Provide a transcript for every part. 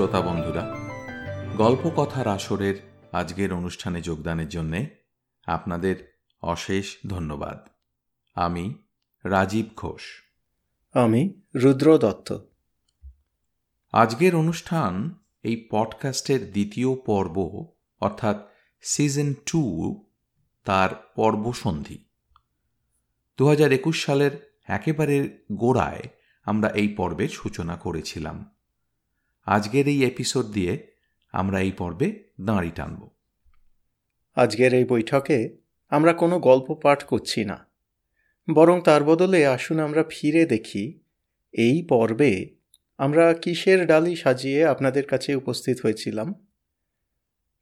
শ্রোতা বন্ধুরা গল্প কথার আসরের আজকের অনুষ্ঠানে যোগদানের জন্যে আপনাদের অশেষ ধন্যবাদ। আমি রাজীব ঘোষ। আমি রুদ্র দত্ত। আজকের অনুষ্ঠান এই পডকাস্টের দ্বিতীয় পর্ব অর্থাৎ সিজন টু তার পর্বসন্ধি। দু হাজার একুশ সালের একেবারে গোড়ায় আমরা এই পর্বের সূচনা করেছিলাম। আজকের এই এপিসোড দিয়ে আমরা এই পর্বে দাঁড়ি টানব। আজকের এই বৈঠকে আমরা কোনো গল্প পাঠ করছি না বরং তার বদলে আসুন আমরা ফিরে দেখি এই পর্বে আমরা কিসের ডালি সাজিয়ে আপনাদের কাছে উপস্থিত হয়েছিলাম।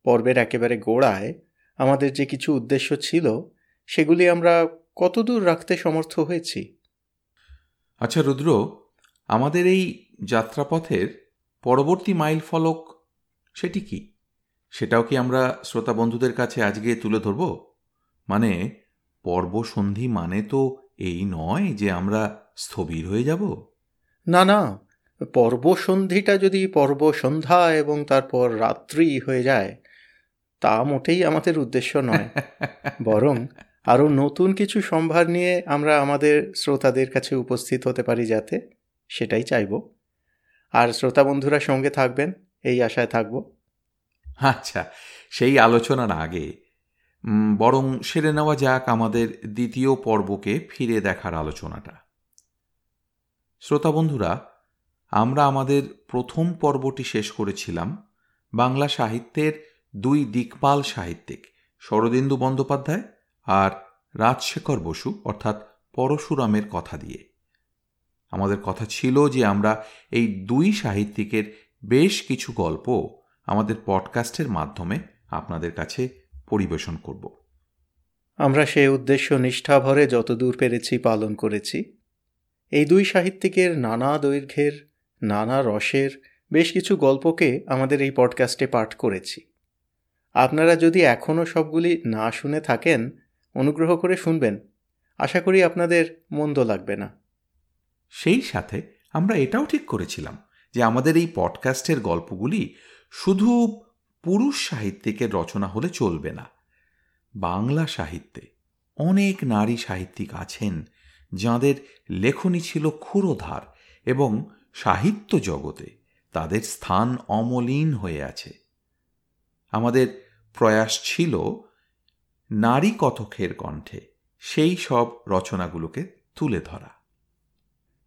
পর্বের একেবারে গোড়ায় আমাদের যে কিছু উদ্দেশ্য ছিল সেগুলি আমরা কতদূর রাখতে সমর্থ হয়েছি? আচ্ছা রুদ্র আমাদের এই যাত্রাপথের পরবর্তী মাইল ফলক সেটি কি? সেটাও কি আমরা শ্রোতা বন্ধুদের কাছে আজকে তুলে ধরব? মানে পর্বসন্ধি মানে তো এই নয় যে আমরা স্থবির হয়ে যাব? না না পর্বসন্ধিটা যদি পর্ব সন্ধ্যা এবং তারপর রাত্রি হয়ে যায় তা মোটেই আমাদের উদ্দেশ্য নয়। বরং আরও নতুন কিছু সম্ভার নিয়ে আমরা আমাদের শ্রোতাদের কাছে উপস্থিত হতে পারি যাতে সেটাই চাইব। আর শ্রোতা বন্ধুরা সঙ্গে থাকবেন, এই আশায় থাকব। আচ্ছা সেই আলোচনার আগে বরং সেরে নেওয়া যাক আমাদের দ্বিতীয় পর্বকে ফিরে দেখার আলোচনাটা। শ্রোতা বন্ধুরা, আমরা আমাদের প্রথম পর্বটি শেষ করেছিলাম বাংলা সাহিত্যের দুই দিকপাল সাহিত্যিক, শরদিন্দু বন্দ্যোপাধ্যায় আর রাজশেখর বসু, অর্থাৎ পরশুরামের কথা দিয়ে। আমাদের কথা ছিল যে আমরা এই দুই সাহিত্যিকের বেশ কিছু গল্প আমাদের পডকাস্টের মাধ্যমে আপনাদের কাছে পরিবেশন করব। আমরা সে উদ্দেশ্য নিষ্ঠাভরে যতদূর পেরেছি পালন করেছি। এই দুই সাহিত্যিকের নানা দৈর্ঘ্যের, নানা রসের বেশ কিছু গল্পকে আমাদের এই পডকাস্টে পাঠ করেছি। আপনারা যদি এখনও সবগুলি না শুনে থাকেন, অনুগ্রহ করে শুনবেন। আশা করি আপনাদের মন্দ লাগবে না। সেই সাথে আমরা এটাও ঠিক করেছিলাম যে আমাদের এই পডকাস্টের গল্পগুলি শুধু পুরুষ সাহিত্যিকের রচনা হলে চলবে না। বাংলা সাহিত্যে অনেক নারী সাহিত্যিক আছেন যাঁদের লেখনী ছিল ক্ষুরোধার এবং সাহিত্য জগতে তাদের স্থান অমলিন হয়ে আছে। আমাদের প্রয়াস ছিল নারী কথকের কণ্ঠে সেই সব রচনাগুলোকে তুলে ধরা।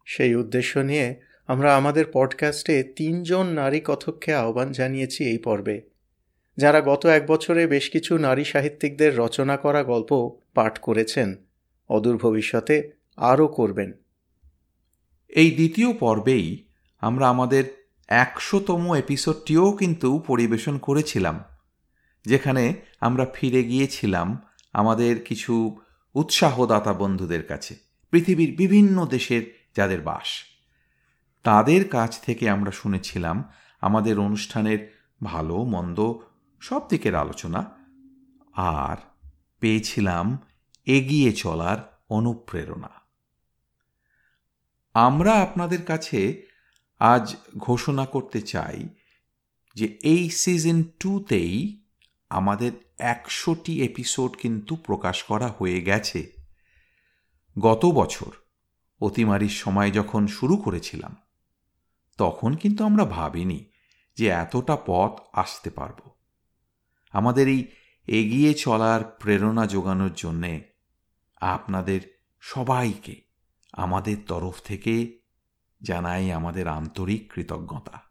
সেই উদ্দেশ্য নিয়ে আমরা আমাদের পডকাস্টে তিনজন নারী কথককে আহ্বান জানিয়েছি এই পর্বে। যারা গত এক বছরে বেশ কিছু নারী সাহিত্যিকদের রচনা করা গল্প পাঠ করেছেন, অদূর ভবিষ্যতে আরও করবেন। এই দ্বিতীয় পর্বেই আমরা আমাদের একশোতম এপিসোডটিও কিন্তু পরিবেশন করেছিলাম, যেখানে আমরা ফিরে গিয়েছিলাম আমাদের কিছু উৎসাহদাতা বন্ধুদের কাছে, পৃথিবীর বিভিন্ন দেশের যাদের বাস। তাদের কাছ থেকে আমরা শুনেছিলাম আমাদের অনুষ্ঠানের ভালো, মন্দ সব দিকের আলোচনা আর পেয়েছিলাম এগিয়ে চলার অনুপ্রেরণা। আমরা আপনাদের কাছে আজ ঘোষণা করতে চাই যে এই সিজন টুতেই আমাদের একশোটি এপিসোড কিন্তু প্রকাশ করা হয়ে গেছে। গত বছর অতিমারির সময় যখন শুরু করেছিলাম তখন কিন্তু আমরা ভাবিনি যে এতটা পথ আসতে পারব। আমাদের এই এগিয়ে চলার প্রেরণা যোগানোর জন্যে আপনাদের সবাইকে আমাদের তরফ থেকে জানাই আমাদের আন্তরিক কৃতজ্ঞতা।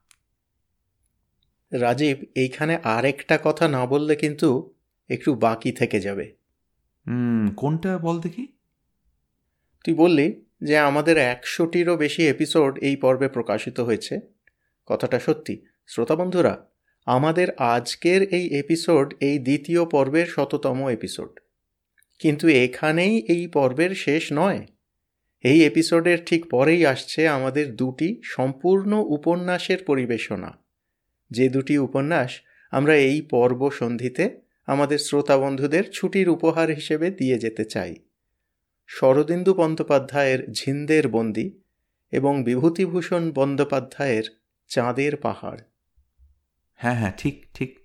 রাজীব এইখানে আরেকটা কথা না বললে কিন্তু একটু বাকি থেকে যাবে। হুম কোনটা বল দেখি? তুই বললি যে আমাদের একশোটিরও বেশি এপিসোড এই পর্বে প্রকাশিত হয়েছে। কথাটা সত্যি। শ্রোতা বন্ধুরা, আমাদের আজকের এই এপিসোড এই দ্বিতীয় পর্বের শততম এপিসোড কিন্তু এখানেই এই পর্বের শেষ নয়। এই এপিসোডের ঠিক পরেই আসছে আমাদের দুটি সম্পূর্ণ উপন্যাসের পরিবেশনা। যে দুটি উপন্যাস আমরা এই পর্ব সন্ধিতে আমাদের শ্রোতা বন্ধুদের ছুটির উপহার হিসেবে দিয়ে যেতে চাই। শরদিন্দু বন্দ্যোপাধ্যায়ের ঝিন্দের বন্দি এবং বিভূতিভূষণ বন্দ্যোপাধ্যায়ের চাঁদের পাহাড়। হ্যাঁ হ্যাঁ ঠিক ঠিক।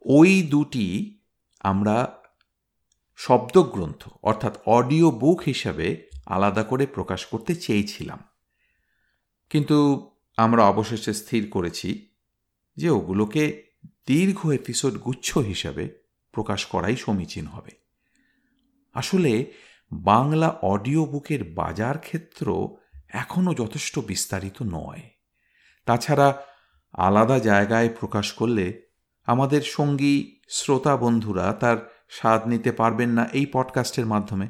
ওই দুটি আমরা শব্দগ্রন্থ অর্থাৎ অডিও বুক হিসাবে আলাদা করে প্রকাশ করতে চেয়েছিলাম। কিন্তু আমরা অবশেষে স্থির করেছি যে ওগুলোকে দীর্ঘ এপিসোড গুচ্ছ হিসাবে প্রকাশ করাই সমীচীন হবে। আসলে বাংলা অডিও বুকের বাজার ক্ষেত্র এখনও যথেষ্ট বিস্তারিত নয়। তাছাড়া আলাদা জায়গায় প্রকাশ করলে আমাদের সঙ্গী, শ্রোতা বন্ধুরা তার স্বাদ নিতে পারবেন না এই পডকাস্টের মাধ্যমে।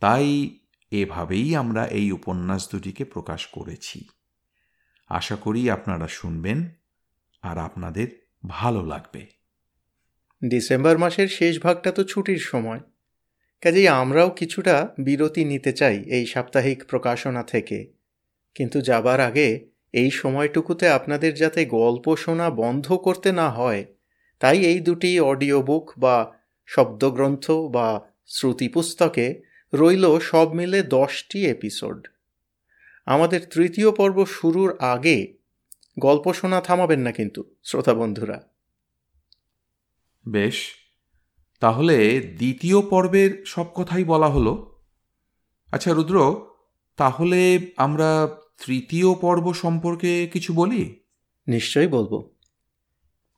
তাই এভাবেই আমরা এই উপন্যাস দুটিকে প্রকাশ করেছি। আশা করি আপনারা শুনবেন আর আপনাদের ভালো লাগবে। ডিসেম্বর মাসের শেষ ভাগটা তো ছুটির সময়। কাজেই আমরাও কিছুটা বিরতি নিতে চাই এই সাপ্তাহিক প্রকাশনা থেকে। কিন্তু যাবার আগে এই সময়টুকুতে আপনাদের যাতে গল্প শোনা বন্ধ করতে না হয়, তাই এই দুটি অডিও বুক বা শব্দগ্রন্থ বা শ্রুতি পুস্তকে রইল সব মিলে দশটি এপিসোড। আমাদের তৃতীয় পর্ব শুরুর আগে গল্প শোনা থামাবেন না কিন্তু, শ্রোতা বন্ধুরা। বেশ। তাহলে দ্বিতীয় পর্বের সব কথাই বলা হলো? আচ্ছা রুদ্র, তাহলে আমরা তৃতীয় পর্ব সম্পর্কে কিছু বলি? নিশ্চয়ই বলব।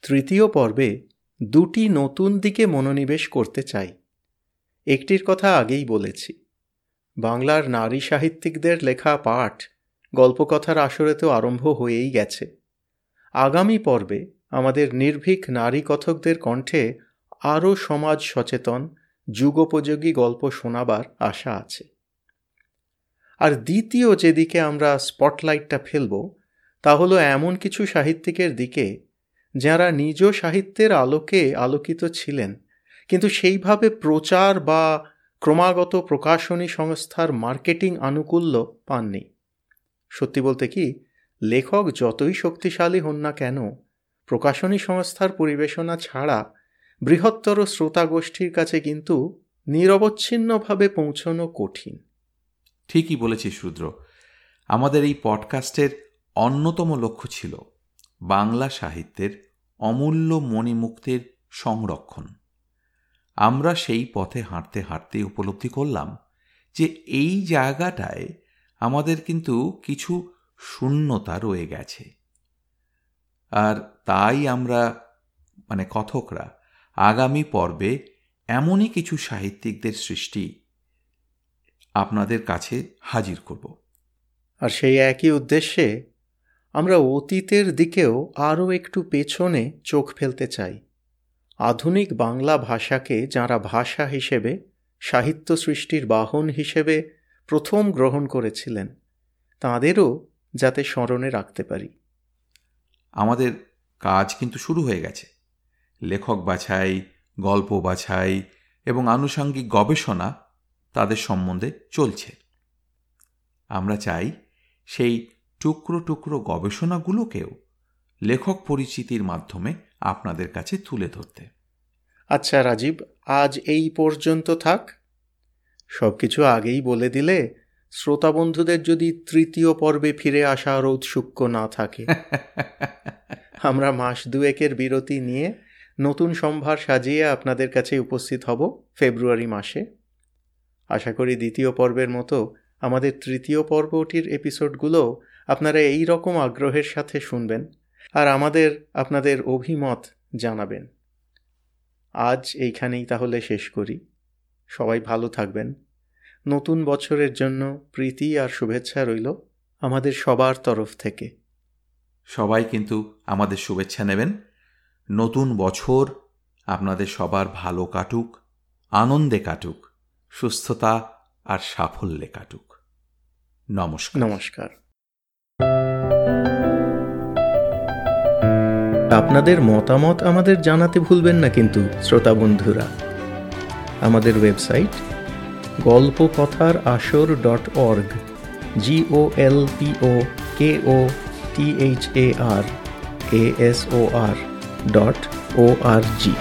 তৃতীয় পর্বে দুটি নতুন দিকে মনোনিবেশ করতে চাই। একটির কথা আগেই বলেছি। বাংলার নারী সাহিত্যিকদের লেখা পাঠ গল্পকথার আসরে তো আরম্ভ হয়েই গেছে। আগামী পর্বে আমাদের নির্ভীক নারী কথকদের কণ্ঠে আরও সমাজ সচেতন, যুগোপযোগী গল্প শোনাবার আশা আছে। আর দ্বিতীয় যেদিকে আমরা স্পটলাইটটা ফেলব, তা হলো এমন কিছু সাহিত্যিকের দিকে, যারা নিজ সাহিত্যের আলোকে আলোকিত ছিলেন, কিন্তু সেইভাবে প্রচার বা ক্রমাগত প্রকাশনী সংস্থার মার্কেটিং আনুকূল্য পাননি। সত্যি বলতে কি, লেখক যতই শক্তিশালী হন না কেন, প্রকাশনী সংস্থার পরিবেশনা ছাড়া বৃহত্তর শ্রোতা গোষ্ঠীর কাছে কিন্তু নিরবচ্ছিন্নভাবে পৌঁছনো কঠিন। ঠিকই বলেছিস শূদ্র আমাদের এই পডকাস্টের অন্যতম লক্ষ্য ছিল বাংলা সাহিত্যের অমূল্য মণিমুক্তের সংরক্ষণ। আমরা সেই পথে হাঁটতে হাঁটতে উপলব্ধি করলাম যে এই জায়গাটায় আমাদের কিন্তু কিছু শূন্যতা রয়ে গেছে। আর তাই আমরা মানে কথকরা আগামী পর্বে এমনই কিছু সাহিত্যিকদের সৃষ্টি আপনাদের কাছে হাজির করব। আর সেই একই উদ্দেশ্যে আমরা অতীতের দিকেও আরও একটু পেছনে চোখ ফেলতে চাই। আধুনিক বাংলা ভাষাকে যারা ভাষা হিসেবে সাহিত্য সৃষ্টির বাহন হিসেবে প্রথম গ্রহণ করেছিলেন তাঁদেরও যাতে স্মরণে রাখতে পারি। আমাদের কাজ কিন্তু শুরু হয়ে গেছে। লেখক বাছাই গল্প বাছাই এবং আনুষাঙ্গিক গবেষণা তাদের সম্বন্ধে চলছে। আমরা চাই সেই টুকরো টুকরো গবেষণাগুলোকেও লেখক পরিচিতির মাধ্যমে আপনাদের কাছে তুলে ধরতে। আচ্ছা রাজীব আজ এই পর্যন্ত থাক। সব কিছু আগেই বলে দিলে শ্রোতা বন্ধুদের যদি তৃতীয় পর্বে ফিরে আসার ঔৎসুক্য না থাকে। আমরা মাস দুয়েকের বিরতি নিয়ে নতুন সম্ভার সাজিয়ে আপনাদের কাছে উপস্থিত হব ফেব্রুয়ারি মাসে। আশা করি দ্বিতীয় পর্বের মতো আমাদের তৃতীয় পর্বটির এপিসোডগুলো আপনারা এই রকম আগ্রহের সাথে শুনবেন আর আমাদের, আপনাদের অভিমত জানাবেন। আজ এইখানেই তাহলে শেষ করি। সবাই ভালো থাকবেন। নতুন বছরের জন্য প্রীতি আর শুভেচ্ছা রইল আমাদের সবার তরফ থেকে। সবাই কিন্তু আমাদের শুভেচ্ছা নেবেন। নতুন বছর আপনাদের সবার ভালো কাটুক, আনন্দে কাটুক, সুস্থতা আর সাফল্যে কাটুক। নমস্কার। নমস্কার। আপনাদের মতামত আমাদের জানাতে ভুলবেন না কিন্তু, শ্রোতা বন্ধুরা। আমাদের ওয়েবসাইট গল্প কথার আসর dot org G O L P O K O T H A R A S O R dot O R G